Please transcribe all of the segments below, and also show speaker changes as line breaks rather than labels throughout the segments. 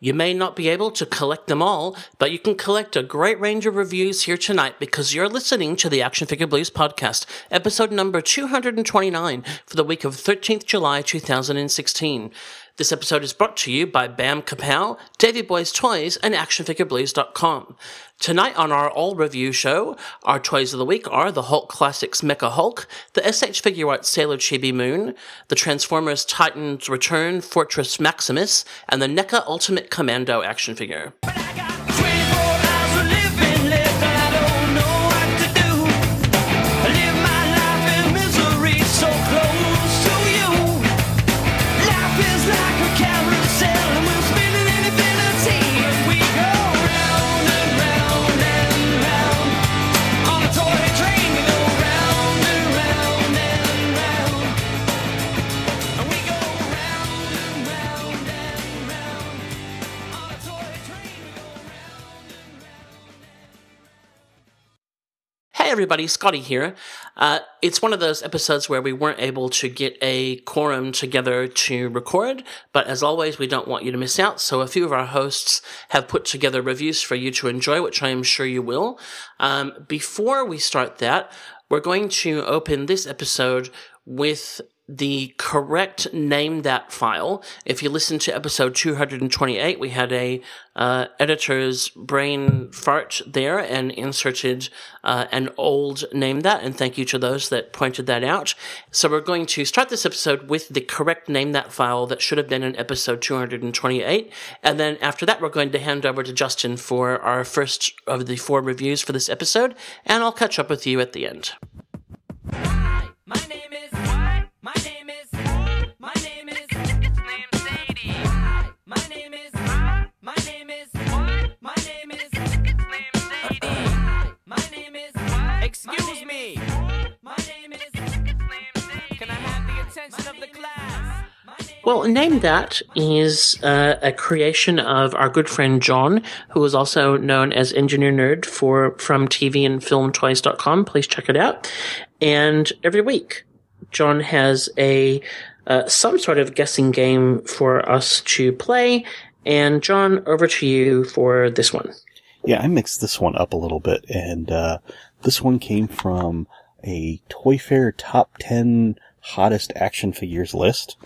You may not be able to collect them all, but you can collect a great range of reviews here tonight because you're listening to the Action Figure Blues podcast, episode number 229 for the week of 13th July 2016. This episode is brought to you by Bam Kapow, Davy Boys Toys, and ActionFigureBlues.com. Tonight on our all review show, our toys of the week are the Hulk Classics Mecha Hulk, the SH Figuarts Sailor Chibi Moon, the Transformers Titans Return Fortress Maximus, and the NECA Ultimate Commando action figure. Everybody, Scotty here. Uh, it's one of those episodes where we weren't able to get a quorum together to record, but as always, we don't want you to miss out. So a few of our hosts have put together reviews for you to enjoy, which I am sure you will. Um, before we start that, we're going to open this episode with the correct name that file. If you listen to episode 228, we had a uh, editor's brain fart there and inserted uh, an old name that. And thank you to those that pointed that out. So we're going to start this episode with the correct name that file that should have been in episode 228. And then after that, we're going to hand over to Justin for our first of the four reviews for this episode. And I'll catch up with you at the end. Well, Name That is uh, a creation of our good friend John, who is also known as Engineer Nerd for from TV and FilmToys.com. Please check it out. And every week, John has a uh, some sort of guessing game for us to play. And John, over to you for this one.
Yeah, I mixed this one up a little bit, and uh, this one came from a Toy Fair top 10 hottest action figures list.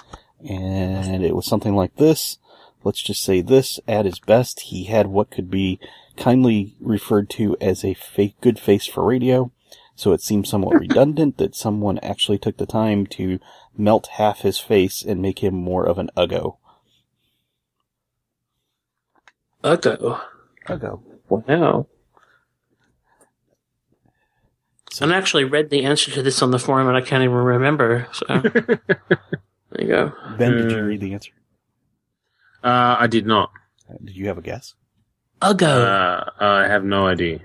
And it was something like this. Let's just say this, at his best, he had what could be kindly referred to as a fake good face for radio. So it seems somewhat redundant that someone actually took the time to melt half his face and make him more of an Uggo.
Uggo.
Uggo.
Wow.
So-
I actually read the answer to this on the forum and I can't even remember. So there you go.
Ben, did you
Uh,
read the answer?
Uh, I did not.
Uh, Did you have a guess?
Uggo.
Uh, I have no idea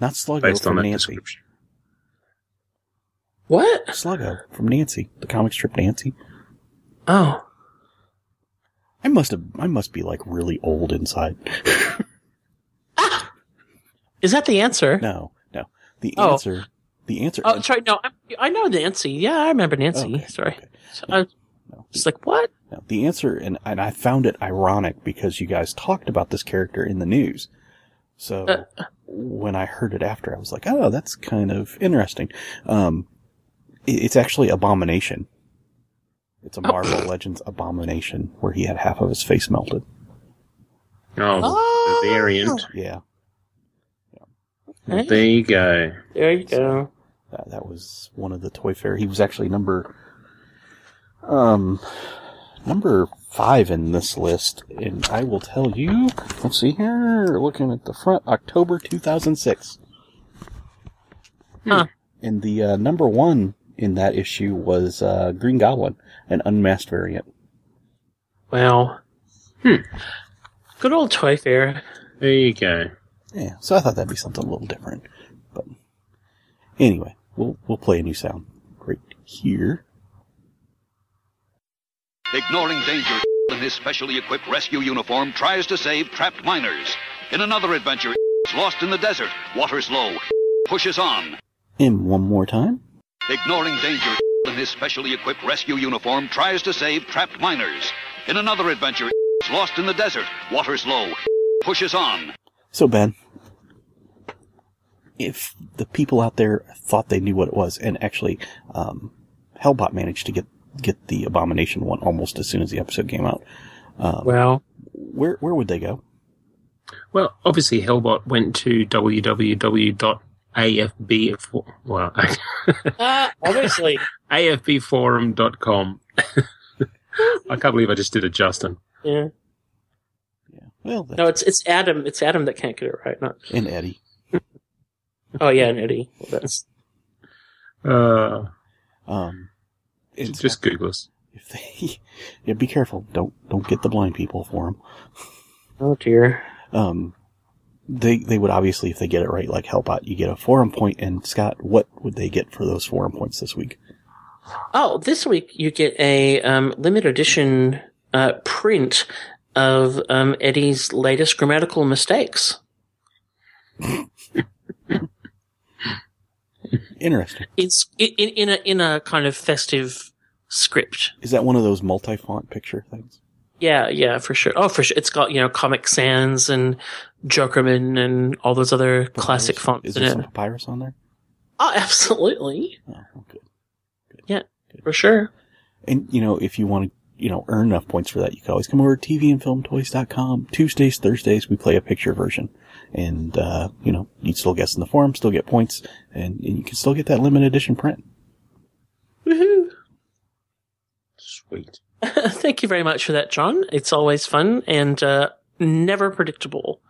Not Sluggo
based on
from
that
Nancy.
description.
what?
Sluggo from Nancy, the comic strip Nancy.
Oh.
I must have, I must be like really old inside.
Is that the answer?
no, no. The
Oh.
answer, the answer.
Oh, sorry. No, I, I know Nancy. Yeah, I remember Nancy.
Okay,
sorry.
okay.
So I was
No,
just like, what?
no, the answer, and, and I found it ironic because you guys talked about this character in the news. So
Uh.
when I heard it after, I was like, oh, that's kind of interesting. Um, it- it's actually Abomination. It's a Marvel Legends Abomination where he had half of his face melted.
Oh,
Oh.
the variant.
Yeah,
Hey,
There you go.
there you go.
that, that was one of the Toy Fair. He was actually number, um, number five in this list, and I will tell you. Let's see here, looking at the front, October 2006.
Huh.
And the uh, number one in that issue was uh, Green Goblin, an unmasked variant.
Well.
Hmm.
Good old Toy Fair.
There you go.
Yeah, so I thought that'd be something a little different. But anyway, we'll we'll play a new sound right here.
Ignoring danger, in his specially equipped rescue uniform tries to save trapped miners. In another adventure, is lost in the desert, water's low, pushes on.
And one more time.
Ignoring danger, in his specially equipped rescue uniform tries to save trapped miners. In another adventure, lost in the desert. Water's low. Pushes on.
So Ben, if the people out there thought they knew what it was, and actually, um, Hellbot managed to get get the Abomination one almost as soon as the episode came out,
Well,
where where would they go?
well, obviously Hellbot went to www.afb well
Uh, obviously.
afbforum.com. I can't believe I just did a Justin.
yeah. Yeah.
Well, that's,
No, it's it's Adam. It's Adam that can't get it right. Not.
and Eddie.
Oh yeah, and Eddie. Well, that's
Uh,
Um, it's
just Google us.
if they, yeah, be careful. Don't don't get the blind people for them.
oh dear.
Um, they they would obviously if they get it right, like help out. you get a forum point. And Scott, what would they get for those forum points this week?
Oh, this week you get a um, limited edition uh, print of um, Eddie's latest grammatical mistakes.
Interesting.
It's in, in, a in a kind of festive script.
Is that one of those multi-font picture things?
Yeah, yeah, for sure. Oh, for sure. It's got you know Comic Sans and Jokerman and all those other classic fonts
Is there
it.
some papyrus on there?
Oh, absolutely.
Oh, well, good.
Yeah, for sure.
And you know, if you want to, you know, earn enough points for that, you can always come over to tvandfilmtoys.com. Tuesdays, Thursdays, we play a picture version, and uh, you know, you still guess in the forum, still get points, and, and you can still get that limited edition print.
Woohoo!
Sweet.
Thank you very much for that, John. It's always fun and uh, never predictable.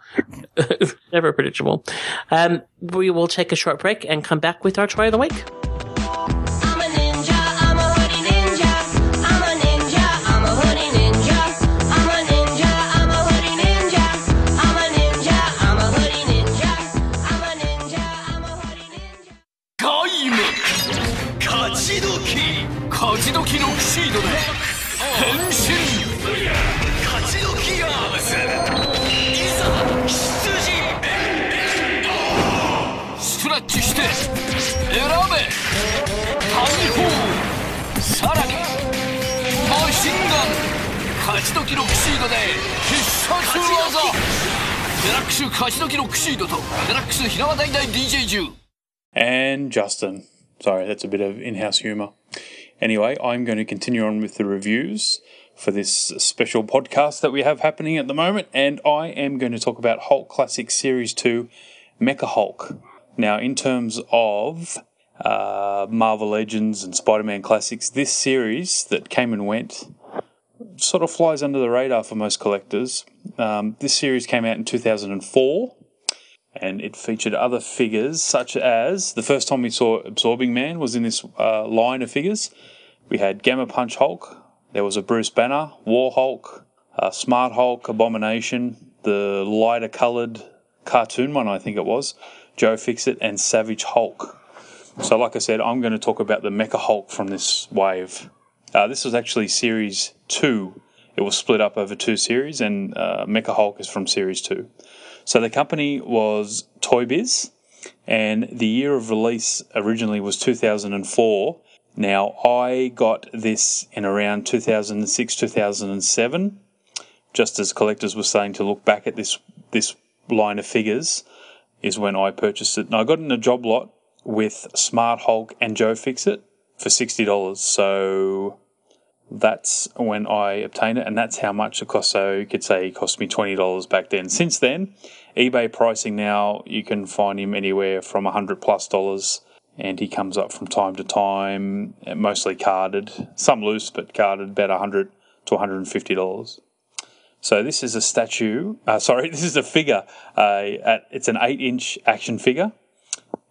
never predictable. Um, we will take a short break and come back with our toy of the week.
シードで変身。勝ち時アームスいざ出陣ストレッチして選べ。大砲さらにマシンガン。勝ち時のクシードで必殺技。デラックス勝ち時のクシードと。デラックス平和大々 DJ10
and Justin. Sorry, that's a bit of in house humour. Anyway, I'm going to continue on with the reviews for this special podcast that we have happening at the moment, and I am going to talk about Hulk Classic Series 2 Mecha Hulk. Now, in terms of uh, Marvel Legends and Spider Man Classics, this series that came and went sort of flies under the radar for most collectors. Um, this series came out in 2004 and it featured other figures such as the first time we saw Absorbing Man was in this uh, line of figures. We had Gamma Punch Hulk, there was a Bruce Banner, War Hulk, uh, Smart Hulk, Abomination, the lighter coloured cartoon one, I think it was, Joe Fixit, and Savage Hulk. So, like I said, I'm going to talk about the Mecha Hulk from this wave. Uh, this was actually series two. It was split up over two series, and uh, Mecha Hulk is from series two. So the company was Toy Biz, and the year of release originally was 2004. Now I got this in around 2006, 2007. Just as collectors were saying to look back at this this line of figures, is when I purchased it. And I got in a job lot with Smart Hulk and Joe Fixit for sixty dollars. So that's when I obtained it, and that's how much it cost. So you could say it cost me twenty dollars back then. Since then, eBay pricing now you can find him anywhere from a hundred plus dollars, and he comes up from time to time, mostly carded, some loose but carded, about a hundred to one hundred and fifty dollars. So this is a statue. Uh, sorry, this is a figure. Uh, at, it's an eight-inch action figure,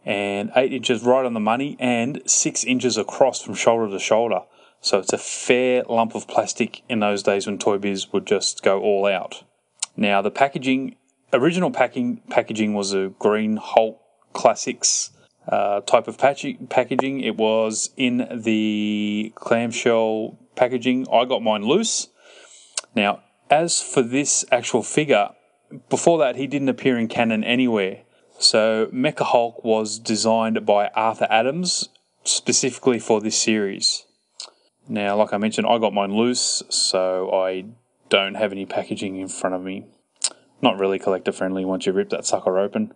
and eight inches right on the money, and six inches across from shoulder to shoulder. So it's a fair lump of plastic in those days when Toy Biz would just go all out. Now the packaging, original packing packaging was a green Hulk Classics uh, type of packaging. It was in the clamshell packaging. I got mine loose. Now, as for this actual figure, before that he didn't appear in canon anywhere. So Mecha Hulk was designed by Arthur Adams specifically for this series. Now, like I mentioned, I got mine loose, so I don't have any packaging in front of me. Not really collector friendly once you rip that sucker open.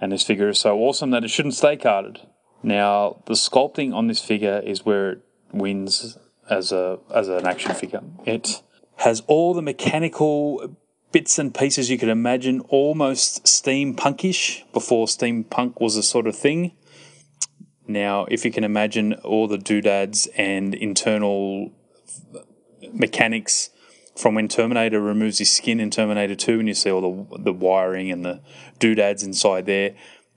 And this figure is so awesome that it shouldn't stay carded. Now, the sculpting on this figure is where it wins as a as an action figure. It has all the mechanical bits and pieces you could imagine, almost steampunkish before steampunk was a sort of thing. Now, if you can imagine all the doodads and internal mechanics from when Terminator removes his skin in Terminator 2 and you see all the, the wiring and the doodads inside there,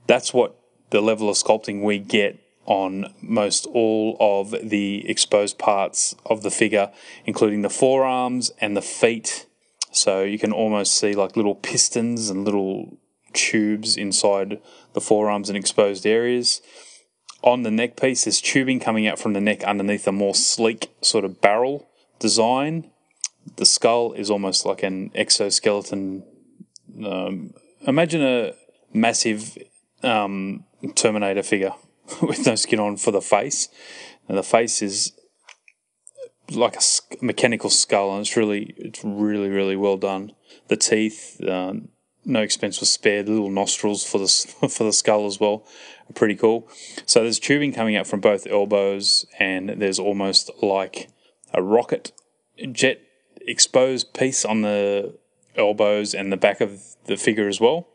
that's what the level of sculpting we get on most all of the exposed parts of the figure, including the forearms and the feet. So you can almost see like little pistons and little tubes inside the forearms and exposed areas. On the neck piece, there's tubing coming out from the neck underneath a more sleek sort of barrel design. The skull is almost like an exoskeleton. Um, imagine a massive um, Terminator figure with no skin on for the face. And the face is like a mechanical skull, and it's really, it's really, really well done. The teeth, uh, no expense was spared. Little nostrils for the for the skull as well, pretty cool. So there's tubing coming out from both elbows, and there's almost like a rocket jet exposed piece on the elbows and the back of the figure as well,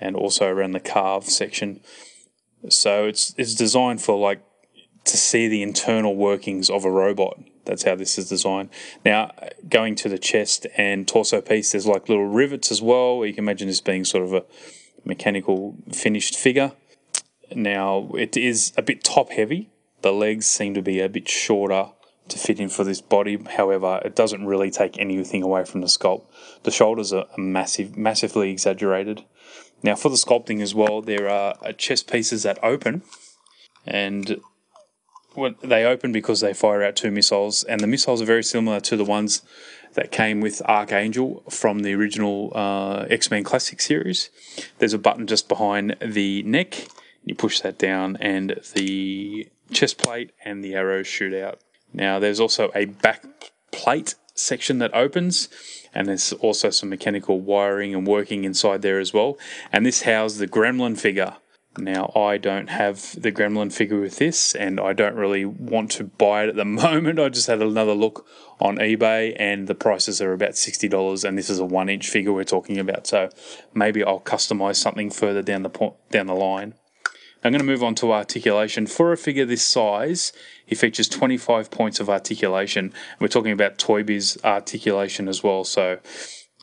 and also around the calf section. So it's it's designed for like to see the internal workings of a robot. That's how this is designed. Now, going to the chest and torso piece, there's like little rivets as well. You can imagine this being sort of a mechanical finished figure. Now, it is a bit top heavy. The legs seem to be a bit shorter to fit in for this body. However, it doesn't really take anything away from the sculpt. The shoulders are massive, massively exaggerated. Now, for the sculpting as well, there are uh, chest pieces that open, and they open because they fire out two missiles, and the missiles are very similar to the ones that came with Archangel from the original uh, X Men Classic series. There's a button just behind the neck. You push that down, and the chest plate and the arrows shoot out. Now, there's also a back plate section that opens, and there's also some mechanical wiring and working inside there as well. And this houses the Gremlin figure. Now, I don't have the Gremlin figure with this, and I don't really want to buy it at the moment. I just had another look on eBay, and the prices are about $60, and this is a one inch figure we're talking about. So maybe I'll customize something further down the, down the line. I'm going to move on to articulation. For a figure this size, he features 25 points of articulation. We're talking about Toy Biz articulation as well. So,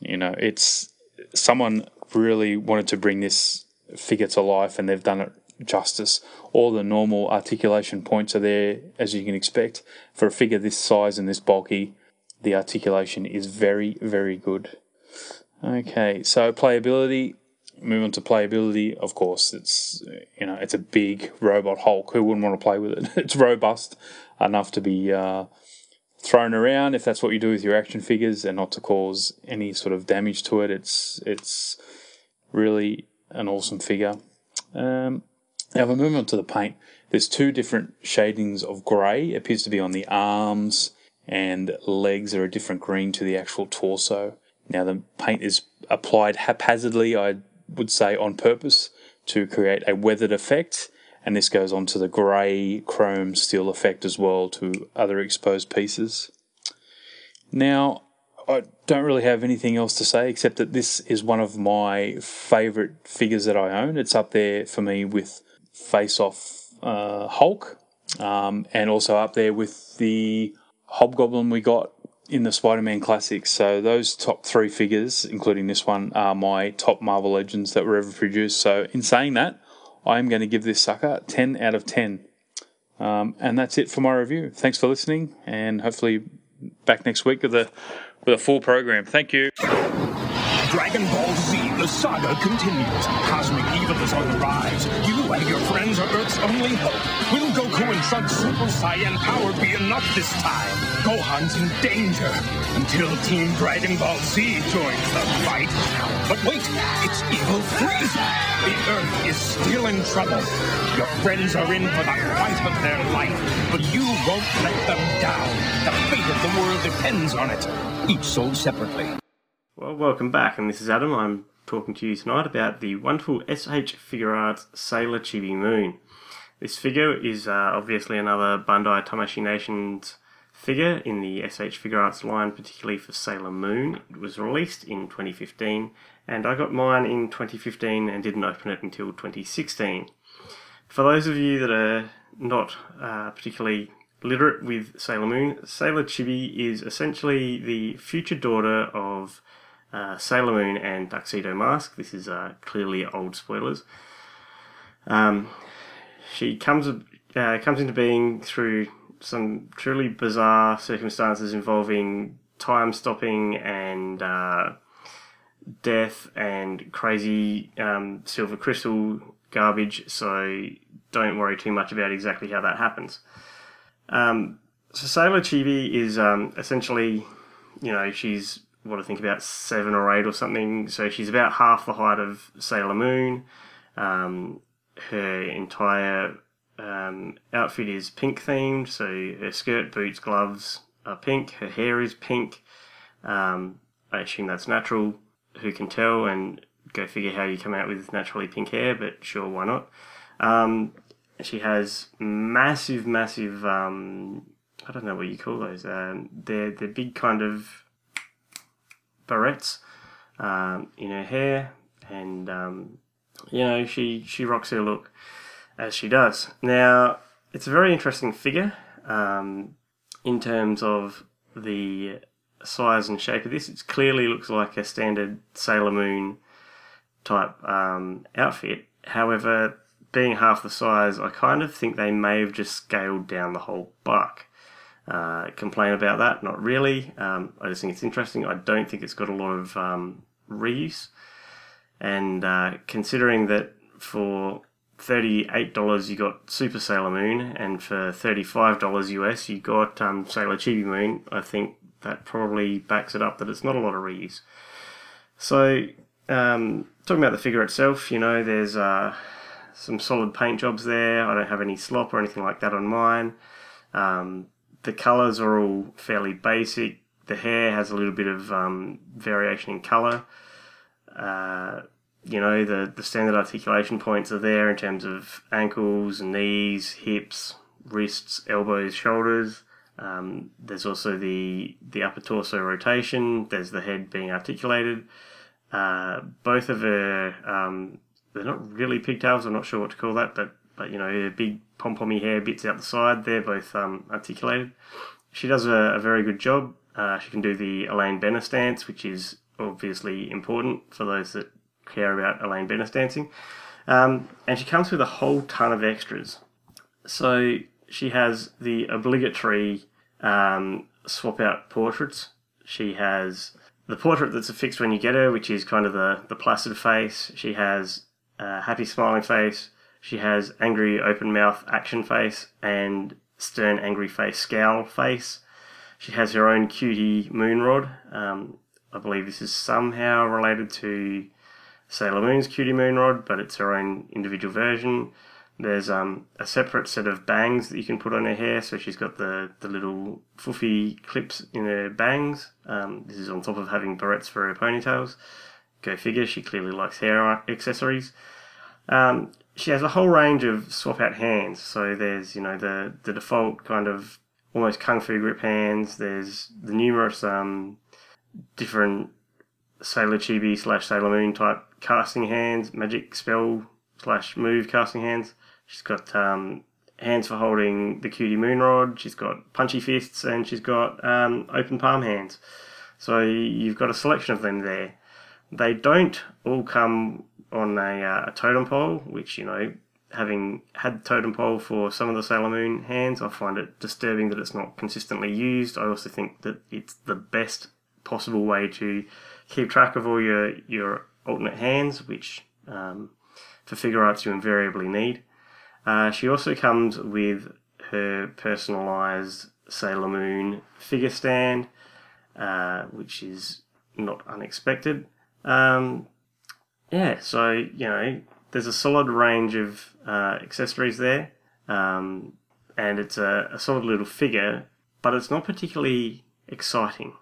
you know, it's someone really wanted to bring this figure to life and they've done it justice. All the normal articulation points are there, as you can expect. For a figure this size and this bulky, the articulation is very, very good. Okay, so playability. Move on to playability. Of course, it's you know it's a big robot Hulk. Who wouldn't want to play with it? It's robust enough to be uh, thrown around if that's what you do with your action figures, and not to cause any sort of damage to it. It's it's really an awesome figure. Um, now, if I move on to the paint, there's two different shadings of grey. It appears to be on the arms, and legs are a different green to the actual torso. Now, the paint is applied haphazardly, I would say on purpose, to create a weathered effect, and this goes on to the grey chrome steel effect as well to other exposed pieces. Now, I don't really have anything else to say except that this is one of my favourite figures that I own. It's up there for me with Face Off uh, Hulk, um, and also up there with the Hobgoblin we got in the Spider Man Classics. So, those top three figures, including this one, are my top Marvel Legends that were ever produced. So, in saying that, I'm going to give this sucker 10 out of 10. Um, and that's it for my review. Thanks for listening, and hopefully back next week with a with a full program. Thank you.
Dragon Ball saga continues. Cosmic evil is on the rise. You and your friends are Earth's only hope. Will Goku and Trunks' Super Saiyan power be enough this time? Gohan's in danger until Team Dragon Ball Z joins the fight. But wait, it's evil Frieza. The Earth is still in trouble. Your friends are in for the fight of their life, but you won't let them down. The fate of the world depends on it. Each sold separately.
Well, welcome back, and this is Adam. I'm talking to you tonight about the wonderful SH Figuarts Sailor Chibi Moon. This figure is uh, obviously another Bandai Tamashii Nations figure in the SH Figuarts line, particularly for Sailor Moon. It was released in 2015, and I got mine in 2015 and didn't open it until 2016. For those of you that are not uh, particularly literate with Sailor Moon, Sailor Chibi is essentially the future daughter of uh, Sailor Moon and Tuxedo Mask. This is uh, clearly old spoilers. Um, she comes uh, comes into being through some truly bizarre circumstances involving time stopping and uh, death and crazy um, silver crystal garbage. So don't worry too much about exactly how that happens. Um, so Sailor Chibi is um, essentially, you know, she's what I think about seven or eight or something. So she's about half the height of Sailor Moon. Um, her entire um, outfit is pink themed. So her skirt, boots, gloves are pink. Her hair is pink. Um, I assume that's natural. Who can tell? And go figure how you come out with naturally pink hair. But sure, why not? Um, she has massive, massive. Um, I don't know what you call those. Um, they're they're big kind of barrettes um, in her hair, and um, you know she she rocks her look as she does. Now it's a very interesting figure um, in terms of the size and shape of this. It clearly looks like a standard Sailor Moon type um, outfit. However, being half the size, I kind of think they may have just scaled down the whole buck. Uh, complain about that? Not really. Um, I just think it's interesting. I don't think it's got a lot of um, reuse. And uh, considering that for $38 you got Super Sailor Moon, and for $35 US you got um, Sailor Chibi Moon, I think that probably backs it up that it's not a lot of reuse. So, um, talking about the figure itself, you know, there's uh, some solid paint jobs there. I don't have any slop or anything like that on mine. Um, the colours are all fairly basic. The hair has a little bit of um, variation in colour. Uh, you know, the, the standard articulation points are there in terms of ankles, knees, hips, wrists, elbows, shoulders. Um, there's also the the upper torso rotation. There's the head being articulated. Uh, both of her, um, they're not really pigtails. I'm not sure what to call that, but but you know, big pom pommy hair bits out the side. They're both um, articulated. She does a, a very good job. Uh, she can do the Elaine Benes stance, which is obviously important for those that care about Elaine Benes dancing. Um, and she comes with a whole ton of extras. So she has the obligatory um, swap out portraits. She has the portrait that's affixed when you get her, which is kind of the, the placid face. She has a happy smiling face. She has angry open mouth action face and stern angry face scowl face. She has her own cutie moonrod. Um, I believe this is somehow related to Sailor Moon's Cutie Moonrod, but it's her own individual version. There's um, a separate set of bangs that you can put on her hair, so she's got the, the little foofy clips in her bangs. Um, this is on top of having barrettes for her ponytails. Go figure, she clearly likes hair accessories. Um, she has a whole range of swap out hands. So there's, you know, the, the default kind of almost kung fu grip hands. There's the numerous um, different Sailor Chibi slash Sailor Moon type casting hands, magic spell slash move casting hands. She's got um, hands for holding the cutie moon rod. She's got punchy fists and she's got um, open palm hands. So you've got a selection of them there. They don't all come on a, uh, a totem pole, which you know, having had totem pole for some of the Sailor Moon hands, I find it disturbing that it's not consistently used. I also think that it's the best possible way to keep track of all your your alternate hands, which um, for Figuarts you invariably need. Uh, she also comes with her personalised Sailor Moon figure stand, uh, which is not unexpected. Um, yeah, so you know, there's a solid range of uh, accessories there, um, and it's a, a solid little figure, but it's not particularly exciting,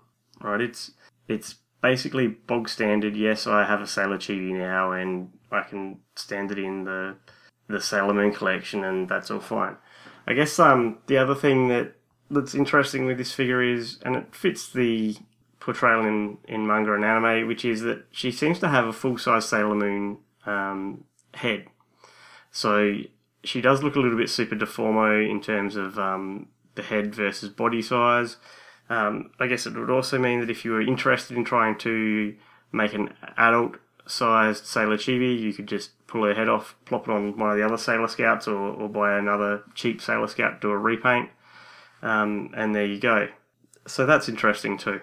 right? It's it's basically bog standard. Yes, I have a Sailor Chibi now, and I can stand it in the the Sailor Moon collection, and that's all fine. I guess um, the other thing that that's interesting with this figure is, and it fits the portrayal in, in manga and anime, which is that she seems to have a full size Sailor Moon um, head. So she does look a little bit super deformo in terms of um, the head versus body size. Um, I guess it would also mean that if you were interested in trying to make an adult sized Sailor Chibi, you could just pull her head off, plop it on one of the other Sailor Scouts, or, or buy another cheap Sailor Scout, do a repaint, um, and there you go. So that's interesting too.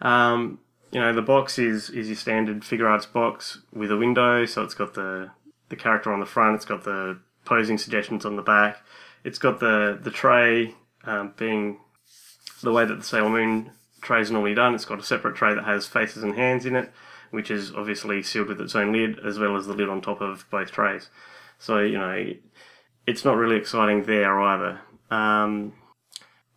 Um, you know, the box is is your standard Figuarts box with a window, so it's got the the character on the front, it's got the posing suggestions on the back, it's got the the tray um, being the way that the Sailor Moon tray is normally done. It's got a separate tray that has faces and hands in it, which is obviously sealed with its own lid, as well as the lid on top of both trays. So you know, it's not really exciting there either. Um,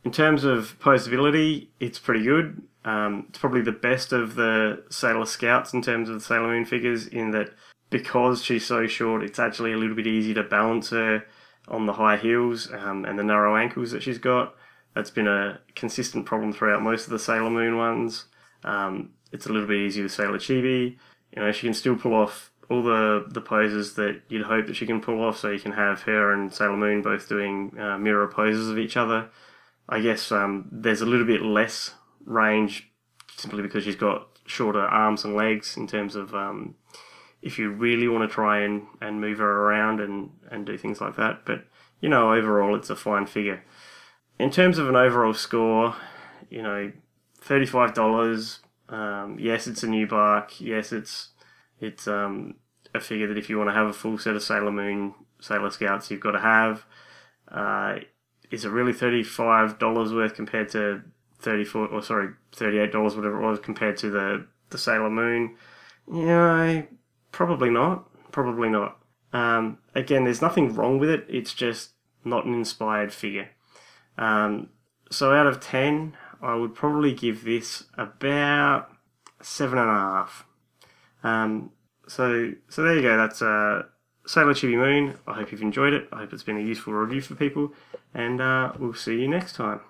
in terms of posability, it's pretty good. Um, it's probably the best of the Sailor Scouts in terms of the Sailor Moon figures, in that because she's so short, it's actually a little bit easy to balance her on the high heels um, and the narrow ankles that she's got. That's been a consistent problem throughout most of the Sailor Moon ones. Um, it's a little bit easier with Sailor Chibi. You know, she can still pull off all the, the poses that you'd hope that she can pull off, so you can have her and Sailor Moon both doing uh, mirror poses of each other. I guess um, there's a little bit less range simply because she's got shorter arms and legs in terms of um, if you really want to try and, and move her around and, and do things like that. But, you know, overall, it's a fine figure. In terms of an overall score, you know, $35. Um, yes, it's a new bark. Yes, it's it's um, a figure that if you want to have a full set of Sailor Moon Sailor Scouts, you've got to have. Uh, is it really $35 worth compared to 34 or sorry, $38 whatever it was compared to the the Sailor Moon? Yeah, probably not. Probably not. Um, again, there's nothing wrong with it. It's just not an inspired figure. Um, so out of 10, I would probably give this about seven and a half. Um, so, so there you go. That's uh, Sailor Chibi Moon. I hope you've enjoyed it. I hope it's been a useful review for people, and uh, we'll see you next time.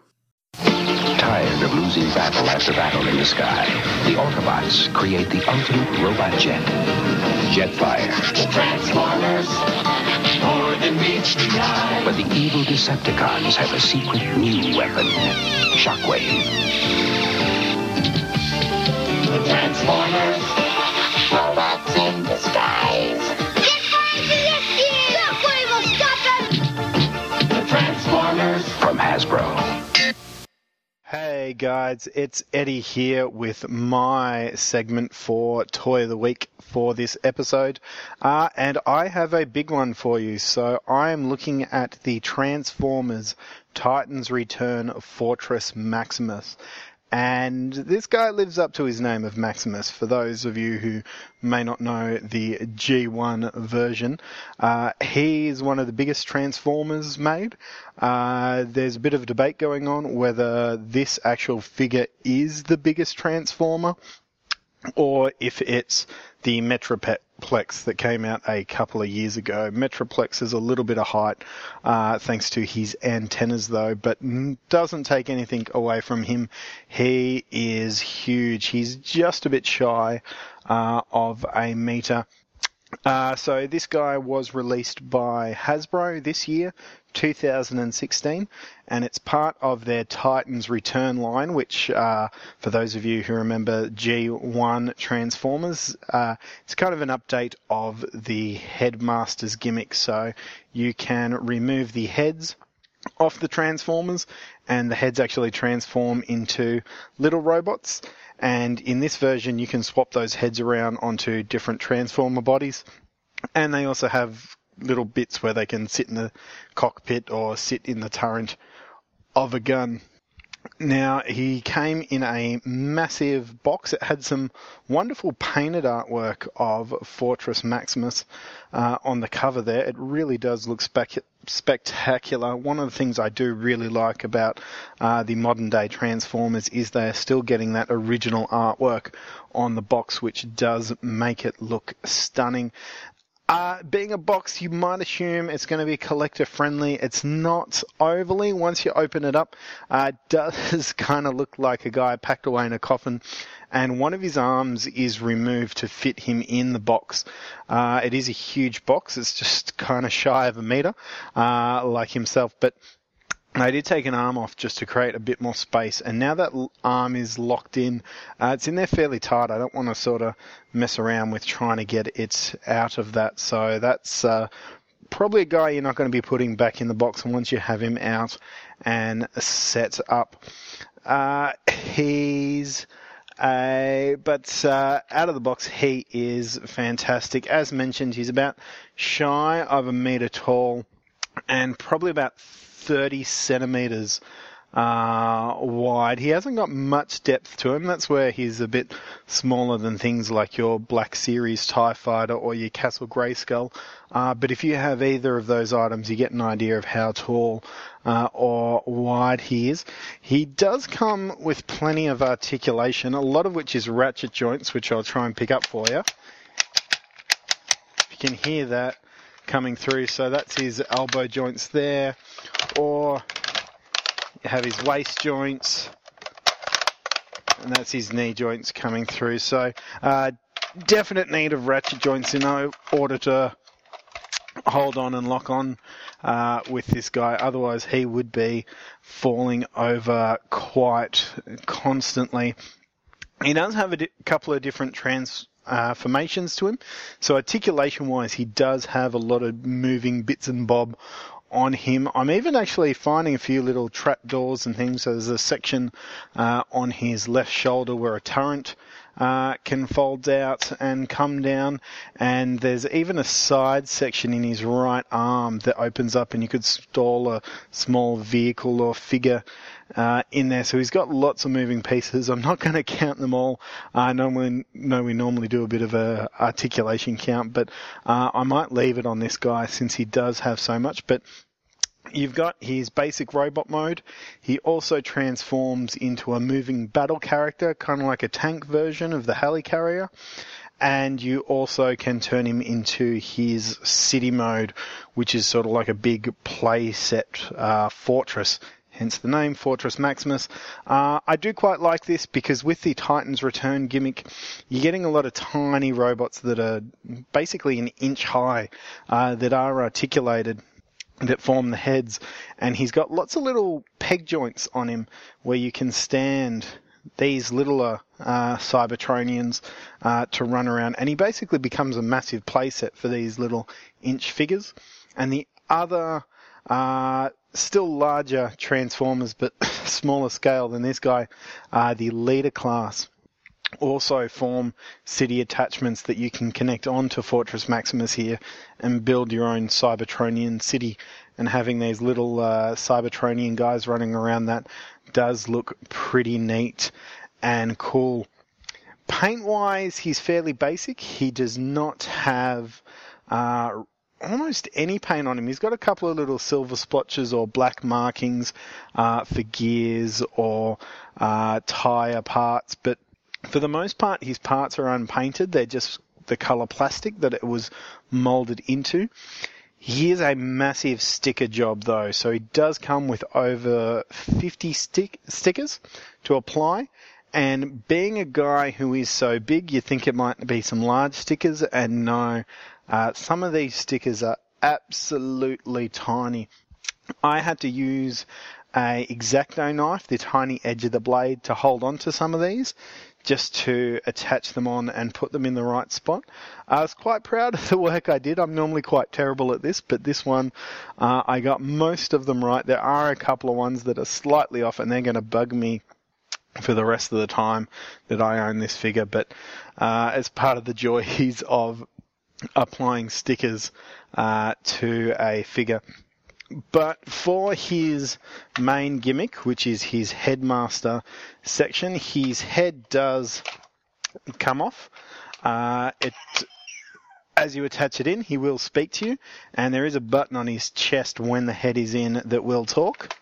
Tired of losing battle after battle in the sky, the Autobots create the ultimate robot jet, Jetfire.
Transformers, more than meets the eye.
But the evil Decepticons have a secret new weapon, Shockwave.
The Transformers, robots in disguise.
Hasbro.
Hey guys, it's Eddie here with my segment for Toy of the Week for this episode. Uh, and I have a big one for you. So I am looking at the Transformers Titans Return Fortress Maximus. And this guy lives up to his name of Maximus. For those of you who may not know the G1 version, uh, he is one of the biggest Transformers made. Uh, there's a bit of debate going on whether this actual figure is the biggest Transformer or if it's the Metroplex that came out a couple of years ago. Metroplex is a little bit of height, uh, thanks to his antennas though, but doesn't take anything away from him. He is huge. He's just a bit shy, uh, of a meter. Uh, so this guy was released by Hasbro this year, 2016, and it's part of their Titans Return line, which, uh, for those of you who remember G1 Transformers, uh, it's kind of an update of the Headmaster's gimmick. So you can remove the heads off the Transformers, and the heads actually transform into little robots. And in this version, you can swap those heads around onto different Transformer bodies. And they also have little bits where they can sit in the cockpit or sit in the turret of a gun. Now, he came in a massive box. It had some wonderful painted artwork of Fortress Maximus uh, on the cover there. It really does look spec- spectacular. One of the things I do really like about uh, the modern day Transformers is they're still getting that original artwork on the box, which does make it look stunning. Uh, being a box, you might assume it's going to be collector friendly. It's not overly. Once you open it up, uh, does kind of look like a guy packed away in a coffin, and one of his arms is removed to fit him in the box. Uh, it is a huge box. It's just kind of shy of a meter, uh, like himself, but I did take an arm off just to create a bit more space, and now that arm is locked in, uh, it's in there fairly tight. I don't want to sort of mess around with trying to get it out of that. So that's uh, probably a guy you're not going to be putting back in the box once you have him out and set up. Uh, he's a, but uh, out of the box, he is fantastic. As mentioned, he's about shy of a meter tall and probably about 30 centimeters uh, wide. He hasn't got much depth to him. That's where he's a bit smaller than things like your Black Series TIE Fighter or your Castle Grayskull. Uh, but if you have either of those items, you get an idea of how tall uh, or wide he is. He does come with plenty of articulation, a lot of which is ratchet joints, which I'll try and pick up for you. If You can hear that coming through. So that's his elbow joints there, or you have his waist joints, and that's his knee joints coming through. So uh, definite need of ratchet joints in order to hold on and lock on uh, with this guy. Otherwise, he would be falling over quite constantly. He does have a di- couple of different trans uh, formations to him. So articulation wise, he does have a lot of moving bits and bob on him. I'm even actually finding a few little trap doors and things. So there's a section uh, on his left shoulder where a turret uh, can fold out and come down, and there's even a side section in his right arm that opens up, and you could stall a small vehicle or figure uh, in there. So he's got lots of moving pieces. I'm not going to count them all. I normally know we normally do a bit of a articulation count, but uh, I might leave it on this guy since he does have so much. But You've got his basic robot mode. He also transforms into a moving battle character, kind of like a tank version of the helicarrier. And you also can turn him into his city mode, which is sort of like a big play set uh, fortress. Hence the name Fortress Maximus. Uh, I do quite like this because with the Titan's Return gimmick, you're getting a lot of tiny robots that are basically an inch high, uh, that are articulated that form the heads, and he's got lots of little peg joints on him where you can stand these littler uh, Cybertronians uh, to run around, and he basically becomes a massive playset for these little inch figures. And the other, uh, still larger Transformers, but smaller scale than this guy, are the leader class also form city attachments that you can connect onto Fortress Maximus here and build your own Cybertronian city. And having these little uh, Cybertronian guys running around that does look pretty neat and cool. Paint wise, he's fairly basic. He does not have uh, almost any paint on him. He's got a couple of little silver splotches or black markings uh, for gears or uh, tire parts, but for the most part, his parts are unpainted. They're just the color plastic that it was molded into. He is a massive sticker job though, so he does come with over 50 stick- stickers to apply. And being a guy who is so big, you think it might be some large stickers, and no, uh, some of these stickers are absolutely tiny. I had to use a X-Acto knife, the tiny edge of the blade, to hold on to some of these just to attach them on and put them in the right spot. I was quite proud of the work I did. I'm normally quite terrible at this, but this one uh, I got most of them right. There are a couple of ones that are slightly off, and they're going to bug me for the rest of the time that I own this figure. But uh, as part of the joys of applying stickers uh, to a figure. But for his main gimmick, which is his headmaster section, his head does come off. Uh, it, as you attach it in, he will speak to you, and there is a button on his chest when the head is in that will talk.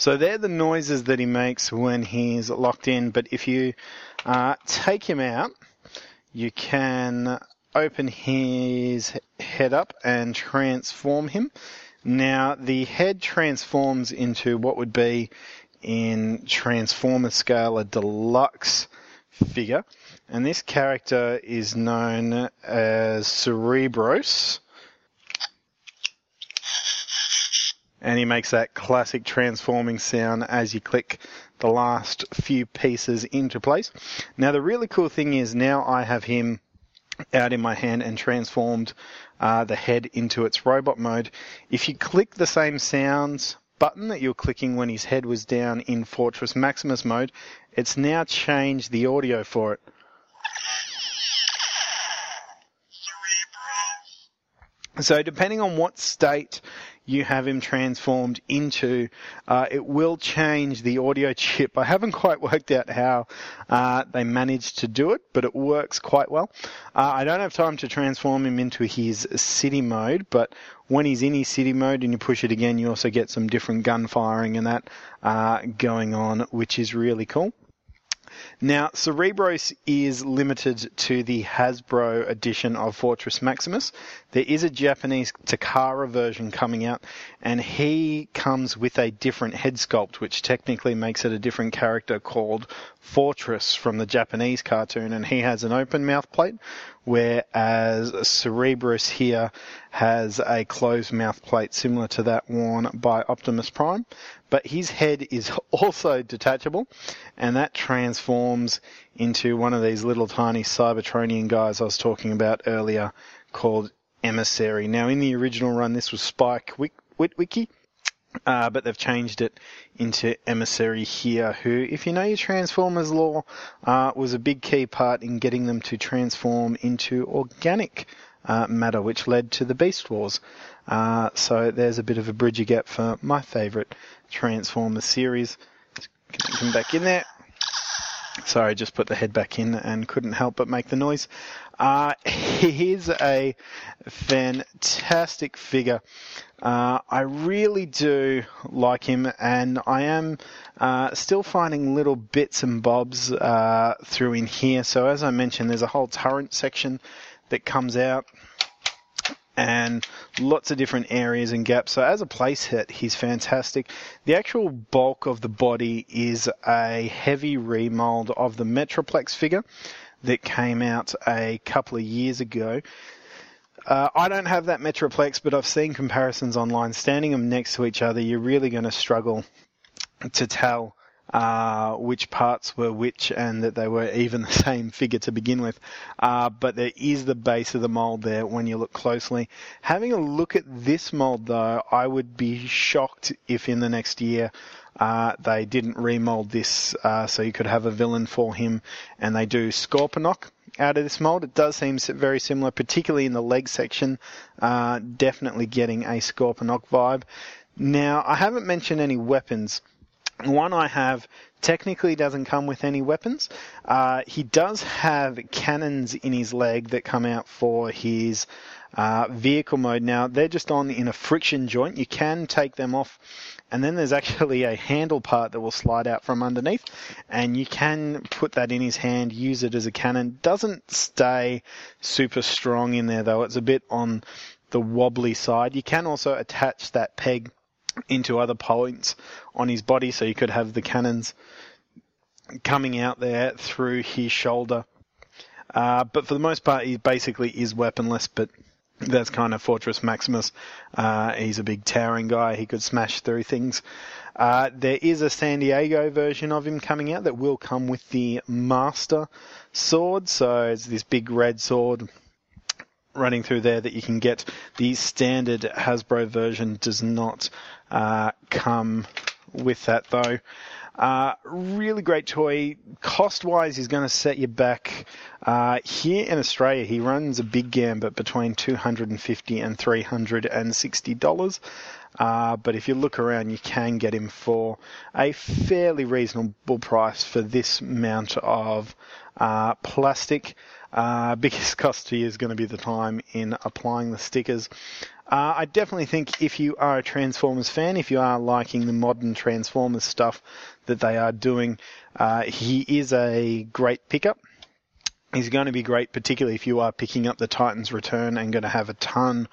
So they're the noises that he makes when he's locked in. But if you uh, take him out, you can open his head up and transform him. Now the head transforms into what would be in Transformer scale a deluxe figure, and this character is known as Cerebros. And he makes that classic transforming sound as you click the last few pieces into place. Now the really cool thing is now I have him out in my hand and transformed uh, the head into its robot mode. If you click the same sounds button that you were clicking when his head was down in Fortress Maximus mode, it's now changed the audio for it. So depending on what state you have him transformed into, uh, it will change the audio chip. I haven't quite worked out how uh, they managed to do it, but it works quite well. Uh, I don't have time to transform him into his city mode, but when he's in his city mode and you push it again, you also get some different gun firing and that uh, going on, which is really cool. Now, Cerebros is limited to the Hasbro edition of Fortress Maximus. There is a Japanese Takara version coming out, and he comes with a different head sculpt, which technically makes it a different character called Fortress from the Japanese cartoon, and he has an open mouth plate, whereas Cerebros here has a closed mouth plate similar to that worn by Optimus Prime. But his head is also detachable, and that transforms into one of these little tiny Cybertronian guys I was talking about earlier called Emissary. Now, in the original run, this was Spike Wit- Witwicky. Uh, but they've changed it into Emissary here, who, if you know your Transformers lore, uh, was a big key part in getting them to transform into organic uh, matter, which led to the Beast Wars. Uh, so there's a bit of a bridge gap for my favourite Transformers series. Them back in there. Sorry, just put the head back in and couldn't help but make the noise. Uh, he's a fantastic figure. Uh, I really do like him, and I am uh, still finding little bits and bobs uh, through in here. So, as I mentioned, there's a whole turret section that comes out and lots of different areas and gaps. So as a place hit, he's fantastic. The actual bulk of the body is a heavy remold of the Metroplex figure that came out a couple of years ago. Uh, I don't have that Metroplex, but I've seen comparisons online. Standing them next to each other, you're really going to struggle to tell uh, which parts were which and that they were even the same figure to begin with. Uh, but there is the base of the mold there when you look closely. Having a look at this mold though, I would be shocked if in the next year uh, they didn't remold this uh, so you could have a villain for him and they do Scorponok out of this mold. It does seem very similar, particularly in the leg section. Uh, definitely getting a Scorponok vibe. Now, I haven't mentioned any weapons. One I have technically doesn't come with any weapons. Uh, he does have cannons in his leg that come out for his uh, vehicle mode. Now they're just on in a friction joint. You can take them off, and then there's actually a handle part that will slide out from underneath, and you can put that in his hand, use it as a cannon. Doesn't stay super strong in there though. It's a bit on the wobbly side. You can also attach that peg into other points on his body, so you could have the cannons coming out there through his shoulder. Uh, but for the most part, he basically is weaponless, but that's kind of Fortress Maximus. Uh, he's a big towering guy. He could smash through things. Uh, there is a San Diego version of him coming out that will come with the Master Sword. So it's this big red sword running through there that you can get. The standard Hasbro version does not uh, come with that though. Uh, really great toy. Cost wise, he's going to set you back. Uh, here in Australia, he runs a big gambit between 250 and $360. Uh, but if you look around, you can get him for a fairly reasonable price for this amount of uh, plastic. Uh, biggest cost to you is going to be the time in applying the stickers. Uh, I definitely think if you are a Transformers fan, if you are liking the modern Transformers stuff that they are doing, uh, he is a great pickup. He's going to be great, particularly if you are picking up the Titan's Return and going to have a ton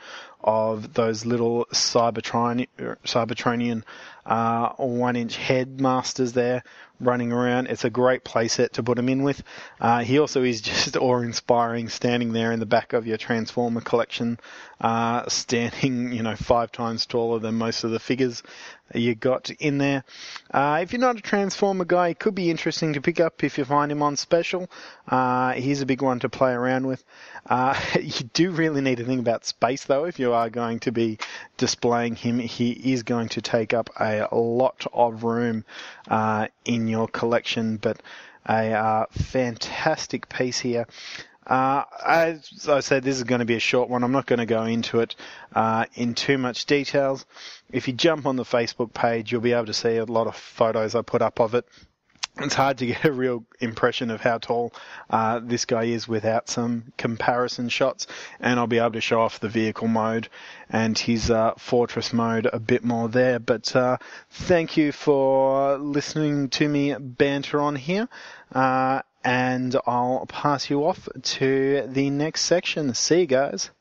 of those little Cybertron, Cybertronian uh, one-inch headmasters there running around. It's a great playset to put him in with. Uh, he also is just awe-inspiring, standing there in the back of your Transformer collection, uh, standing, you know, five times taller than most of the figures you got in there. Uh, if you're not a Transformer guy, it could be interesting to pick up if you find him on special. Uh, he's a big one to play around with. Uh, you do really need to think about space though. If you are going to be displaying him, he is going to take up a lot of room uh, in your collection. But a uh, fantastic piece here. Uh, as I said, this is going to be a short one. I'm not going to go into it uh, in too much details. If you jump on the Facebook page, you'll be able to see a lot of photos I put up of it. It's hard to get a real impression of how tall uh, this guy is without some comparison shots, and I'll be able to show off the vehicle mode and his uh, fortress mode a bit more there. But uh, thank you for listening to me banter on here. Uh, and I'll pass you off to the next section. See you guys.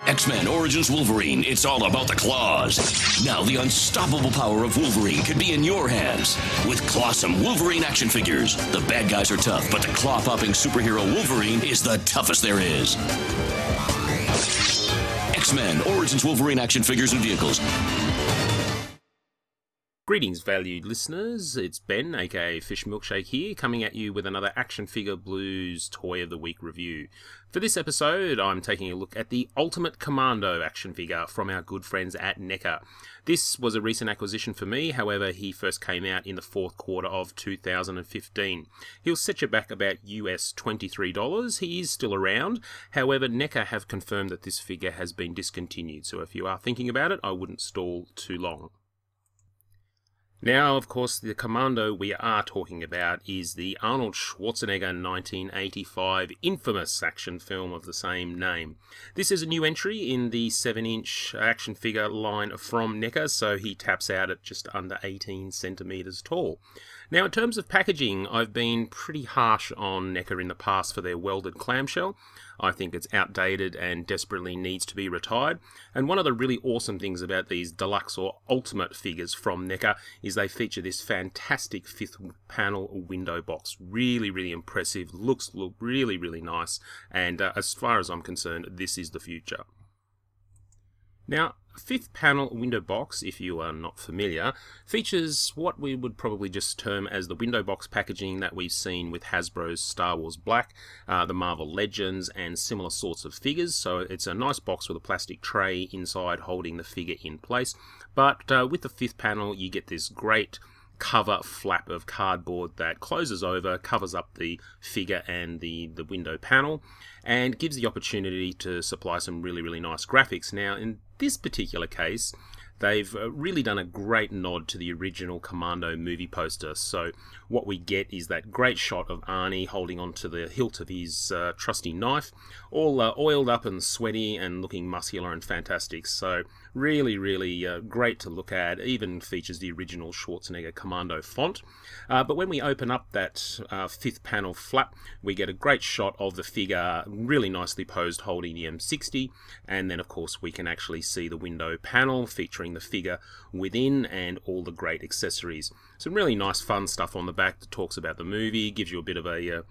X-Men Origins Wolverine, it's all about the claws. Now the unstoppable power of Wolverine could be in your hands. With Clawsome Wolverine action figures. The bad guys are tough, but the claw-popping superhero Wolverine is the toughest there is. X-Men Origins Wolverine action figures and vehicles.
Greetings, valued listeners. It's Ben, aka Fish Milkshake, here, coming at you with another Action Figure Blues Toy of the Week review. For this episode, I'm taking a look at the Ultimate Commando action figure from our good friends at NECA. This was a recent acquisition for me, however, he first came out in the fourth quarter of 2015. He'll set you back about US $23. He is still around, however, NECA have confirmed that this figure has been discontinued, so if you are thinking about it, I wouldn't stall too long. Now, of course, the commando we are talking about is the Arnold Schwarzenegger 1985 infamous action film of the same name. This is a new entry in the 7 inch action figure line from NECA, so he taps out at just under 18 centimetres tall. Now, in terms of packaging, I've been pretty harsh on NECA in the past for their welded clamshell. I think it's outdated and desperately needs to be retired. And one of the really awesome things about these deluxe or ultimate figures from NECA is they feature this fantastic fifth panel window box. Really, really impressive. Looks look really, really nice. And uh, as far as I'm concerned, this is the future. Now, fifth panel window box, if you are not familiar, features what we would probably just term as the window box packaging that we've seen with Hasbro's Star Wars Black, uh, the Marvel Legends, and similar sorts of figures. So it's a nice box with a plastic tray inside holding the figure in place. But uh, with the fifth panel, you get this great cover flap of cardboard that closes over, covers up the figure and the, the window panel, and gives the opportunity to supply some really, really nice graphics. Now, in this particular case, they've uh, really done a great nod to the original Commando movie poster. So, what we get is that great shot of Arnie holding onto the hilt of his uh, trusty knife, all uh, oiled up and sweaty and looking muscular and fantastic. So, really, really uh, great to look at. Even features the original Schwarzenegger Commando font. Uh, but when we open up that uh, fifth panel flap, we get a great shot of the figure really nicely posed holding the M60. And then, of course, we can actually see the window panel featuring featuring the figure within and all the great accessories. Some really nice, fun stuff on the back that talks about the movie, gives you a bit of a uh,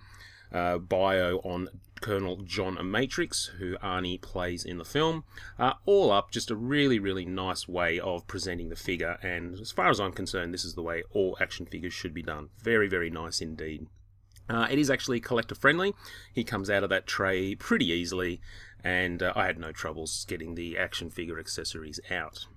uh, bio on Colonel John Matrix, who Arnie plays in the film. Uh, all up, just a really, really nice way of presenting the figure, and as far as I'm concerned, this is the way all action figures should be done. Very, very nice indeed. Uh, it is actually collector friendly. He comes out of that tray pretty easily, and uh, I had no troubles getting the action figure accessories out.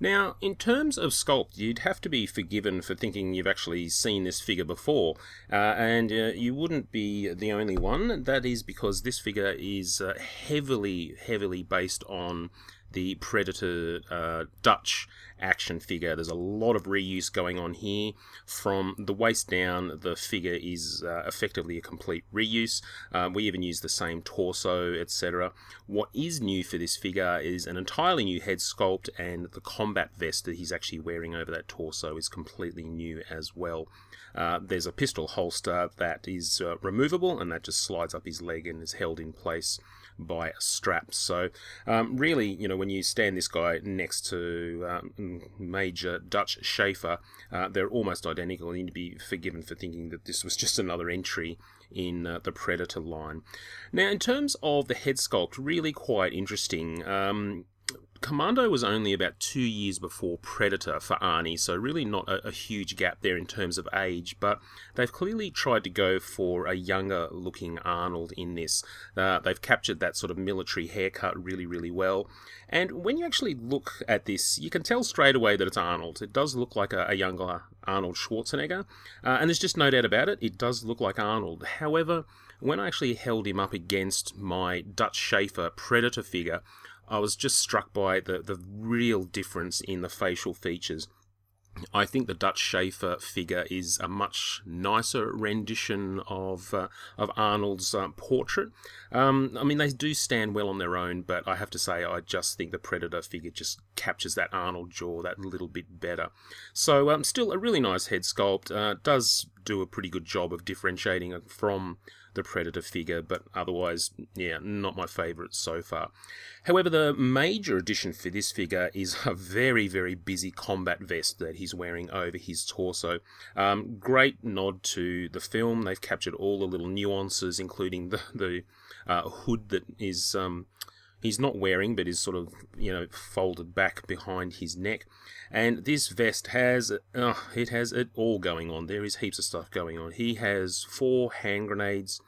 Now, in terms of sculpt, you'd have to be forgiven for thinking you've actually seen this figure before, uh, and uh, you wouldn't be the only one. That is because this figure is uh, heavily, heavily based on the Predator uh, Dutch action figure. There's a lot of reuse going on here. From the waist down, the figure is uh, effectively a complete reuse. Uh, we even use the same torso, etc. What is new for this figure is an entirely new head sculpt, and the combat vest that he's actually wearing over that torso is completely new as well. Uh, there's a pistol holster that is uh, removable, and that just slides up his leg and is held in place by a strap. So, um, really, you know, when you stand this guy next to um, Major Dutch Schaefer, uh, they're almost identical. You need to be forgiven for thinking that this was just another entry in uh, the Predator line. Now, in terms of the head sculpt, really quite interesting. Um, Commando was only about two years before Predator for Arnie, so really not a, a, huge gap there in terms of age, but they've clearly tried to go for a younger looking Arnold in this. Uh, they've captured that sort of military haircut really, really well. And when you actually look at this, you can tell straight away that it's Arnold. It does look like a, a younger Arnold Schwarzenegger, uh, and there's just no doubt about it, it does look like Arnold. However, when I actually held him up against my Dutch Schaefer Predator figure, I was just struck by the, the real difference in the facial features. I think the Dutch Schaefer figure is a much nicer rendition of uh, of Arnold's uh, portrait. Um, I mean, they do stand well on their own, but I have to say, I just think the Predator figure just captures that Arnold jaw that little bit better. So, um, still a really nice head sculpt. Uh, does do a pretty good job of differentiating from the Predator figure, but otherwise, yeah, not my favourite so far. However, the major addition for this figure is a very, very busy combat vest that he's wearing over his torso. Um, great nod to the film. They've captured all the little nuances, including the, the uh, hood that is. Um, he's not wearing, but is sort of you know folded back behind his neck. And this vest has uh, it has it all going on. There is heaps of stuff going on. He has four hand grenades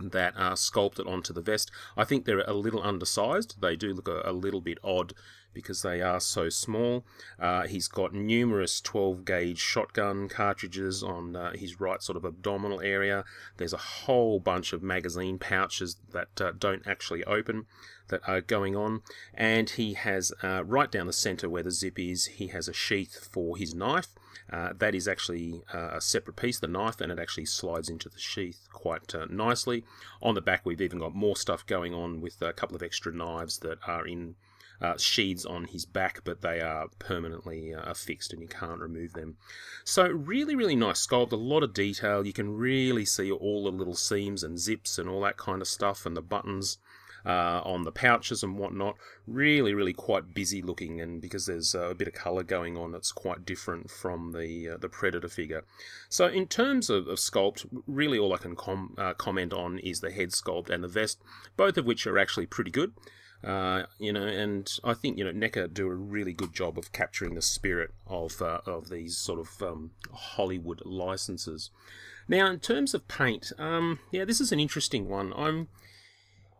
that are sculpted onto the vest. I think they're a little undersized. They do look a, a little bit odd because they are so small. Uh, he's got numerous 12 gauge shotgun cartridges on uh, his right sort of abdominal area. There's a whole bunch of magazine pouches that uh, don't actually open that are going on. And he has uh, right down the center where the zip is, he has a sheath for his knife. Uh, that is actually uh, a separate piece, the knife, and it actually slides into the sheath quite nicely. On the back, we've even got more stuff going on with a couple of extra knives that are in uh, sheaths on his back, but they are permanently uh, affixed and you can't remove them. So, really, really nice sculpt, a lot of detail. You can really see all the little seams and zips and all that kind of stuff, and the buttons uh, on the pouches and whatnot. Really, really quite busy looking, and because there's uh, a bit of colour going on, it's quite different from the uh, the Predator figure. So, in terms of, of sculpt, really all I can com- uh, comment on is the head sculpt and the vest, both of which are actually pretty good. Uh, you know, and I think you know NECA do a really good job of capturing the spirit of uh, of these sort of um, Hollywood licenses. Now, in terms of paint, um, yeah, this is an interesting one. I'm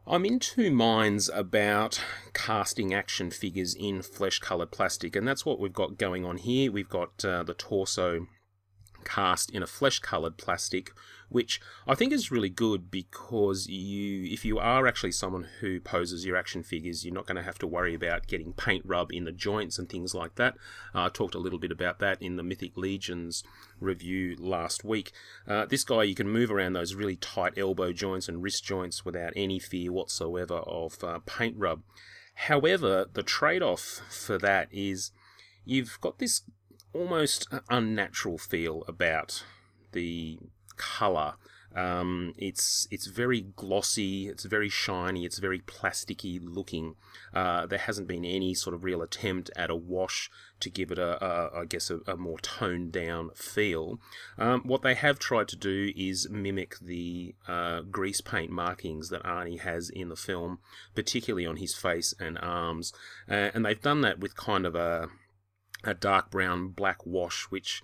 I'm in two minds about casting action figures in flesh coloured plastic, and that's what we've got going on here. We've got uh, the torso cast in a flesh coloured plastic which I think is really good because you, if you are actually someone who poses your action figures, you're not going to have to worry about getting paint rub in the joints and things like that. Uh, I talked a little bit about that in the Mythic Legions review last week. Uh, this guy, you can move around those really tight elbow joints and wrist joints without any fear whatsoever of uh, paint rub. However, the trade off for that is you've got this almost unnatural feel about the colour Um, it's it's very glossy, it's very shiny, it's very plasticky looking. Uh, there hasn't been any sort of real attempt at a wash to give it a, a I guess, a, a more toned down feel. Um, what they have tried to do is mimic the uh, grease paint markings that Arnie has in the film, particularly on his face and arms, uh, and they've done that with kind of a a dark brown black wash, which.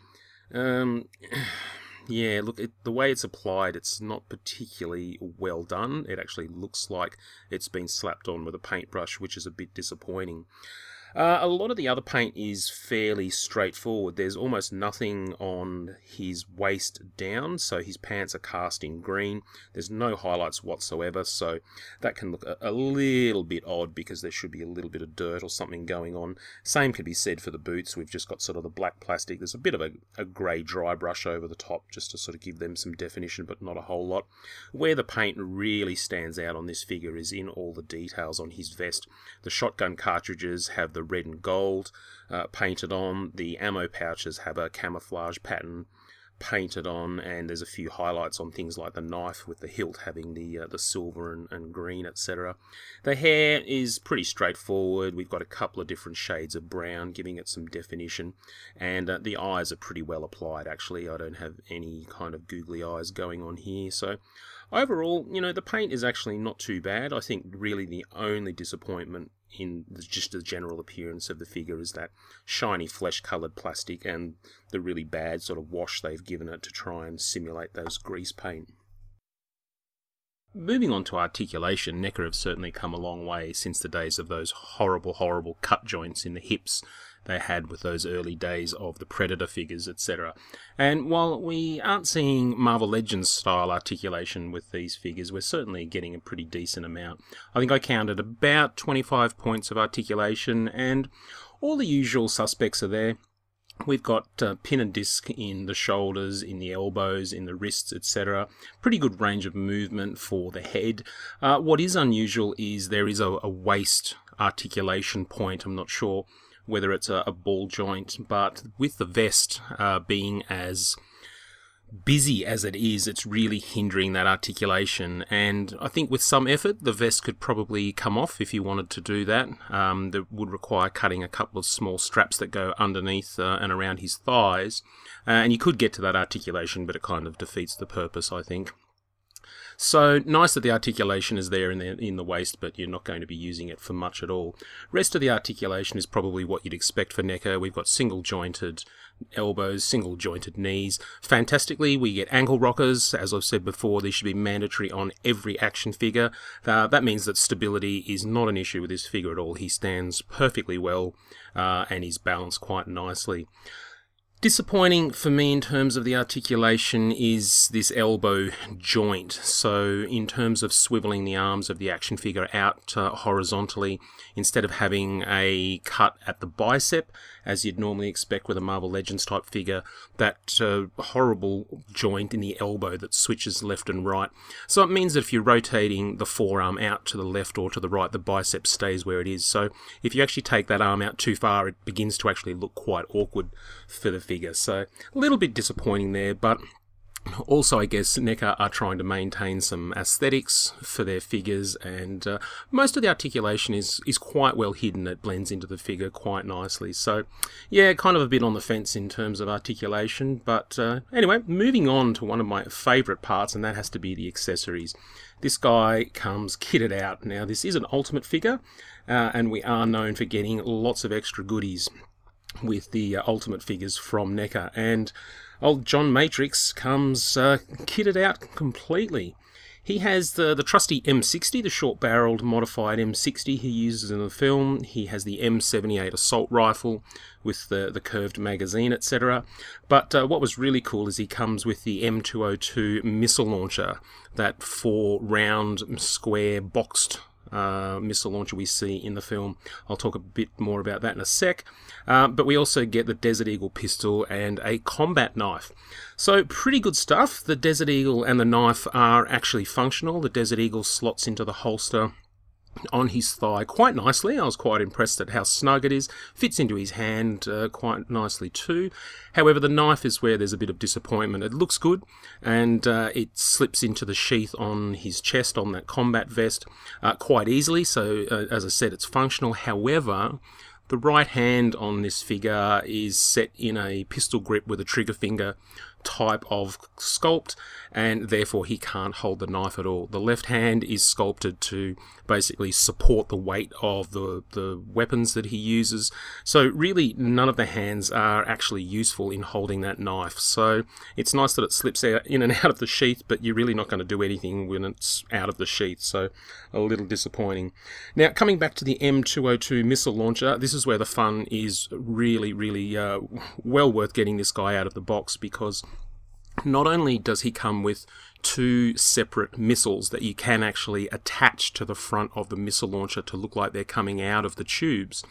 Um, yeah, look, it, the way it's applied, it's not particularly well done. It actually looks like it's been slapped on with a paintbrush, which is a bit disappointing. Uh, a lot of the other paint is fairly straightforward. There's almost nothing on his waist down, so his pants are cast in green. There's no highlights whatsoever, so that can look a, a little bit odd because there should be a little bit of dirt or something going on. Same could be said for the boots. We've just got sort of the black plastic. There's a bit of a, a grey dry brush over the top just to sort of give them some definition, but not a whole lot. Where the paint really stands out on this figure is in all the details on his vest. The shotgun cartridges have the red and gold uh, painted on. The ammo pouches have a camouflage pattern painted on, and there's a few highlights on things like the knife with the hilt having the uh, the silver and, and green, etc. The hair is pretty straightforward. We've got a couple of different shades of brown, giving it some definition, and uh, the eyes are pretty well applied. Actually, I don't have any kind of googly eyes going on here, so. Overall, you know, the paint is actually not too bad. I think really the only disappointment in the, just the general appearance of the figure is that shiny flesh coloured plastic and the really bad sort of wash they've given it to try and simulate those grease paint. Moving on to articulation, NECA have certainly come a long way since the days of those horrible, horrible cut joints in the hips they had with those early days of the Predator figures, etc. And while we aren't seeing Marvel Legends style articulation with these figures, we're certainly getting a pretty decent amount. I think I counted about 25 points of articulation, and all the usual suspects are there. We've got uh, pin and disc in the shoulders, in the elbows, in the wrists, etc. Pretty good range of movement for the head. Uh, what is unusual is there is a, a waist articulation point. I'm not sure whether it's a, a ball joint, but with the vest uh, being as busy as it is, it's really hindering that articulation. And I think with some effort, the vest could probably come off if you wanted to do that. Um, that would require cutting a couple of small straps that go underneath uh, and around his thighs. Uh, and you could get to that articulation, but it kind of defeats the purpose, I think. So nice that the articulation is there in the, in the waist, but you're not going to be using it for much at all. Rest of the articulation is probably what you'd expect for NECA. We've got single jointed elbows, single jointed knees. Fantastically, we get ankle rockers. As I've said before, these should be mandatory on every action figure. Uh, that means that stability is not an issue with this figure at all. He stands perfectly well uh, and he's balanced quite nicely. Disappointing for me in terms of the articulation is this elbow joint. So, in terms of swiveling the arms of the action figure out uh, horizontally, instead of having a cut at the bicep, as you'd normally expect with a Marvel Legends type figure, that uh, horrible joint in the elbow that switches left and right. So, it means that if you're rotating the forearm out to the left or to the right, the bicep stays where it is. So, if you actually take that arm out too far, it begins to actually look quite awkward for the figure. So a little bit disappointing there, but also, I guess NECA are trying to maintain some aesthetics for their figures, and uh, most of the articulation is is quite well hidden. It blends into the figure quite nicely. So, yeah, kind of a bit on the fence in terms of articulation. But uh, anyway, moving on to one of my favourite parts, and that has to be the accessories. This guy comes kitted out. Now, this is an ultimate figure, uh, and we are known for getting lots of extra goodies with the uh, ultimate figures from NECA. And old John Matrix comes uh, kitted out completely. He has the, the trusty M60, the short barreled modified M60 he uses in the film. He has the M78 assault rifle with the, the curved magazine, etc. But uh, what was really cool is he comes with the M202 missile launcher, that four round, square, boxed uh, missile launcher we see in the film. I'll talk a bit more about that in a sec. Uh, but we also get the Desert Eagle pistol and a combat knife. So, pretty good stuff. The Desert Eagle and the knife are actually functional. The Desert Eagle slots into the holster on his thigh quite nicely. I was quite impressed at how snug it is. Fits into his hand uh, quite nicely too. However, the knife is where there's a bit of disappointment. It looks good and uh, it slips into the sheath on his chest on that combat vest uh, quite easily. So, uh, as I said, it's functional. However, the right hand on this figure is set in a pistol grip with a trigger finger type of sculpt, and therefore he can't hold the knife at all. The left hand is sculpted to basically support the weight of the, the weapons that he uses. So, really, none of the hands are actually useful in holding that knife. So, it's nice that it slips out in and out of the sheath, but you're really not going to do anything when it's out of the sheath. So, a little disappointing. Now, coming back to the M202 missile launcher, this is where the fun is really, really uh, well worth getting this guy out of the box because not only does he come with two separate missiles that you can actually attach to the front of the missile launcher to look like they're coming out of the tubes,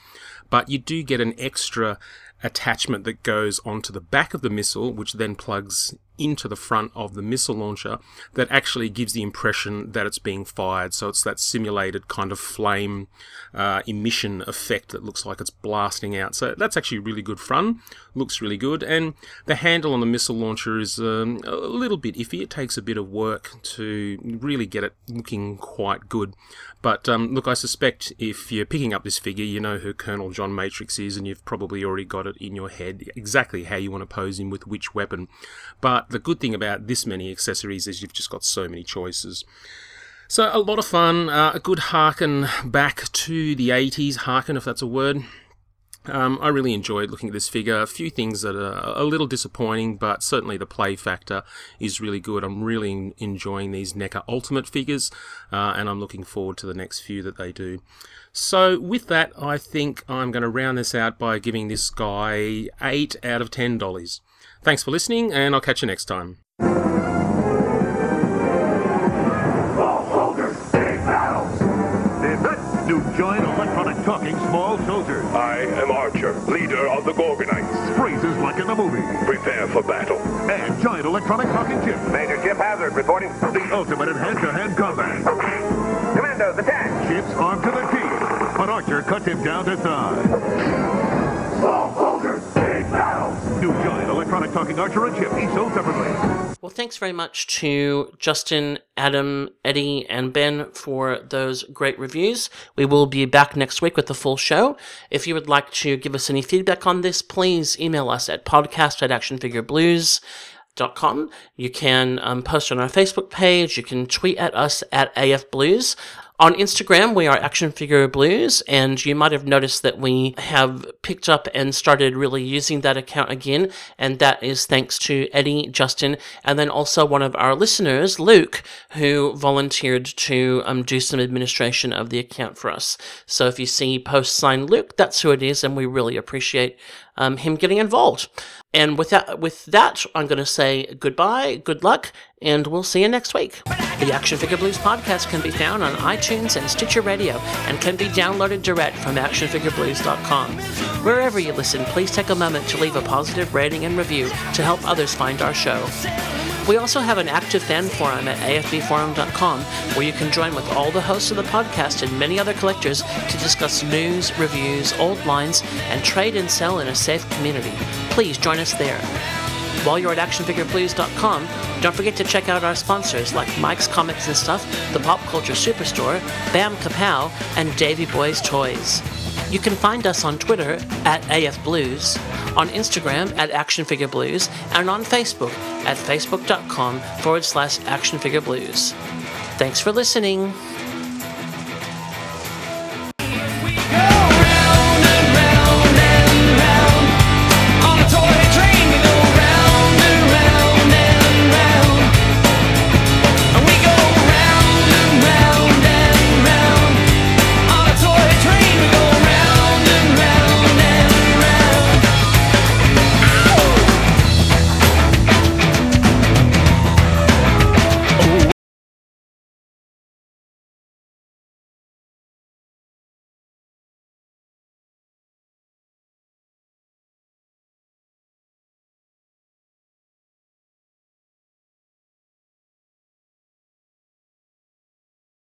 but you do get an extra attachment that goes onto the back of the missile, which then plugs into the front of the missile launcher that actually gives the impression that it's being fired. So it's that simulated kind of flame uh, emission effect that looks like it's blasting out. So that's actually really good fun. Looks really good. And the handle on the missile launcher is um, a little bit iffy. It takes a bit of work to really get it looking quite good. But um, look, I suspect if you're picking up this figure, you know who Colonel John Matrix is, and you've probably already got it in your head exactly how you want to pose him with which weapon. But the good thing about this many accessories is you've just got so many choices. So a lot of fun, uh, a good harken back to the 80s, harken if that's a word. Um, I really enjoyed looking at this figure. A few things that are a little disappointing, but certainly the play factor is really good. I'm really enjoying these NECA Ultimate figures, uh, and I'm looking forward to the next few that they do. So, with that, I think I'm going to round this out by giving this guy 8 out of 10 dollars. Thanks for listening, and I'll catch you next time.
Electronic for battle. And giant electronic talking chip. Major Chip Hazard reporting. The ultimate in hand-to-hand combat. Commandos, attack! Chip's armed to the teeth, but Archer cuts him down to size. Small soldiers, big battles. New giant electronic talking Archer and Chip, each sold separately.
Well, thanks very much to Justin, Adam, Eddie, and Ben for those great reviews. We will be back next week with the full show. If you would like to give us any feedback on this, please email us at podcast at actionfigureblues.com. You can um, post on our Facebook page. You can tweet at us at AFBlues. On Instagram, we are Action Figure Blues, and you might have noticed that we have picked up and started really using that account again, and that is thanks to Eddie, Justin, and then also one of our listeners, Luke, who volunteered to um, do some administration of the account for us. So if you see post sign Luke, that's who it is, and we really appreciate um, him getting involved. And with that, with that, I'm going to say goodbye, good luck, and we'll see you next week. The Action Figure Blues podcast can be found on iTunes and Stitcher Radio and can be downloaded direct from actionfigureblues.com. Wherever you listen, please take a moment to leave a positive rating and review to help others find our show. We also have an active fan forum at afbforum.com where you can join with all the hosts of the podcast and many other collectors to discuss news, reviews, old lines, and trade and sell in a safe community. Please join us there. While you're at actionfigureblues.com, don't forget to check out our sponsors like Mike's Comics and Stuff, the Pop Culture Superstore, Bam Kapow, and Davy Boy's Toys. You can find us on Twitter at AFBlues, on Instagram at Action Figure Blues, and on Facebook at facebook.com forward slash Action Figure Blues. Thanks for listening.